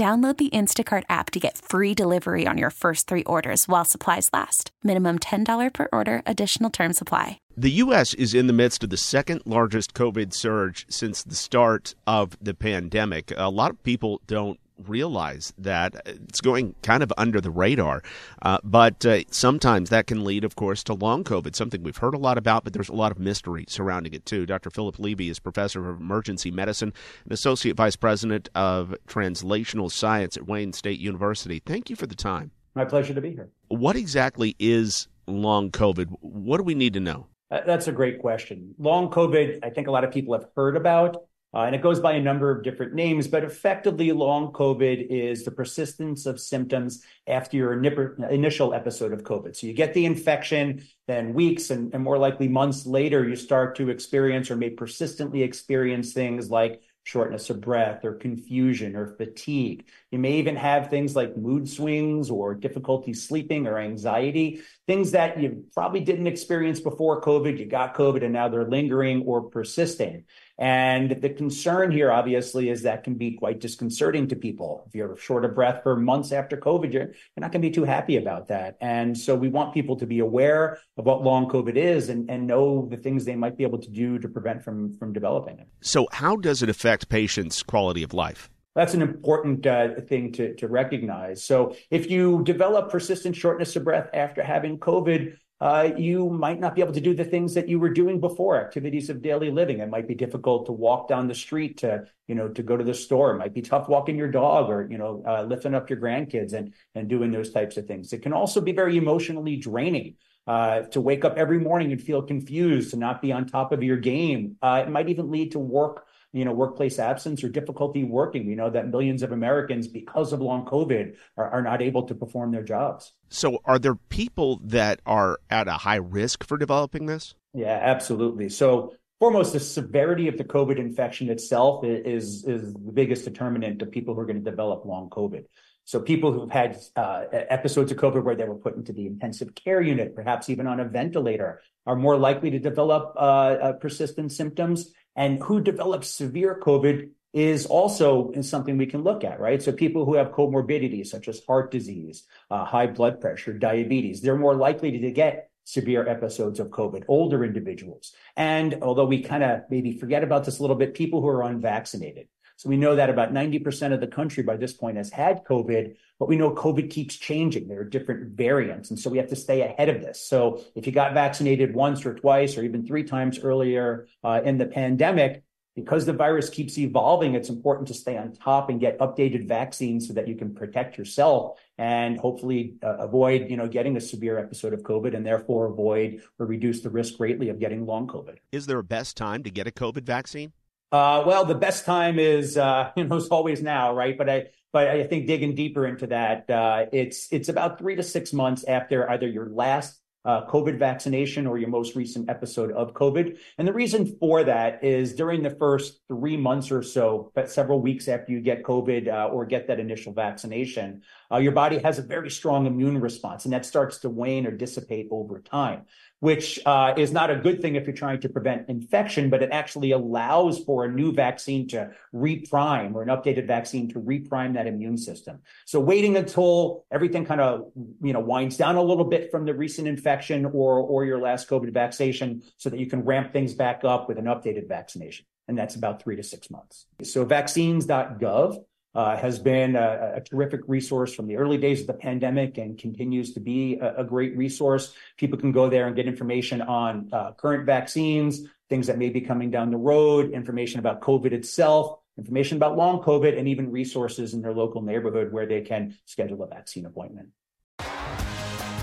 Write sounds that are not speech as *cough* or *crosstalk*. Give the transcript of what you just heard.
Download the Instacart app to get free delivery on your first three orders while supplies last. Minimum $10 per order, additional term supply. The U.S. is in the midst of the second largest COVID surge since the start of the pandemic. A lot of people don't realize that it's going kind of under the radar. Uh, but uh, sometimes that can lead, of course, to long COVID, something we've heard a lot about, but there's a lot of mystery surrounding it, too. Dr. Phillip Levy is professor of emergency medicine and associate vice president of translational science at Wayne State University. Thank you for the time. My pleasure to be here. What exactly is long COVID? What do we need to know? That's a great question. Long COVID, I think a lot of people have heard about. Uh, and it goes by a number of different names, but effectively, long COVID is the persistence of symptoms after your initial episode of COVID. So you get the infection, then weeks and, and more likely months later, you start to experience or may persistently experience things like shortness of breath or confusion or fatigue. You may even have things like mood swings or difficulty sleeping or anxiety, things that you probably didn't experience before COVID. You got COVID and now they're lingering or persisting. And the concern here, obviously, is that can be quite disconcerting to people. If you're short of breath for months after COVID, you're, you're not going to be too happy about that. And so we want people to be aware of what long COVID is and, and know the things they might be able to do to prevent from, from developing it. So, how does it affect patients' quality of life? That's an important uh, thing to, to recognize. So, if you develop persistent shortness of breath after having COVID, uh, you might not be able to do the things that you were doing before, activities of daily living. It might be difficult to walk down the street to, you know, to go to the store. It might be tough walking your dog or, you know, uh, lifting up your grandkids and, and doing those types of things. It can also be very emotionally draining. Uh, to wake up every morning and feel confused, to not be on top of your game. Uh, it might even lead to work you know, workplace absence or difficulty working. We know that millions of Americans, because of long COVID, are, are not able to perform their jobs. So, are there people that are at a high risk for developing this? Yeah, absolutely. So, foremost, the severity of the COVID infection itself is is the biggest determinant of people who are going to develop long COVID. So people who've had uh, episodes of COVID where they were put into the intensive care unit, perhaps even on a ventilator, are more likely to develop uh, uh, persistent symptoms and who develops severe COVID is also something we can look at, right? So people who have comorbidities such as heart disease, uh, high blood pressure, diabetes, they're more likely to get severe episodes of COVID, older individuals. And although we kind of maybe forget about this a little bit, people who are unvaccinated. So we know that about 90% of the country by this point has had COVID, but we know COVID keeps changing. There are different variants. And so we have to stay ahead of this. So if you got vaccinated once or twice or even three times earlier uh, in the pandemic, because the virus keeps evolving, it's important to stay on top and get updated vaccines so that you can protect yourself and hopefully uh, avoid, you know, getting a severe episode of COVID and therefore avoid or reduce the risk greatly of getting long COVID. Is there a best time to get a COVID vaccine? Uh, well, the best time is, uh, *laughs* you know, it's always now, right? But I, but I think digging deeper into that, uh, it's it's about three to six months after either your last uh, COVID vaccination or your most recent episode of COVID. And the reason for that is during the first three months or so, but several weeks after you get COVID uh, or get that initial vaccination, uh, your body has a very strong immune response, and that starts to wane or dissipate over time which uh, is not a good thing if you're trying to prevent infection, but it actually allows for a new vaccine to reprime or an updated vaccine to reprime that immune system. So waiting until everything kind of you know winds down a little bit from the recent infection or or your last COVID vaccination, so that you can ramp things back up with an updated vaccination, and that's about three to six months. So vaccines.gov uh, has been a, a, terrific resource from the early days of the pandemic and continues to be a, a great resource. People can go there and get information on uh, current vaccines, things that may be coming down the road, information about COVID itself, information about long COVID, and even resources in their local neighborhood where they can schedule a vaccine appointment.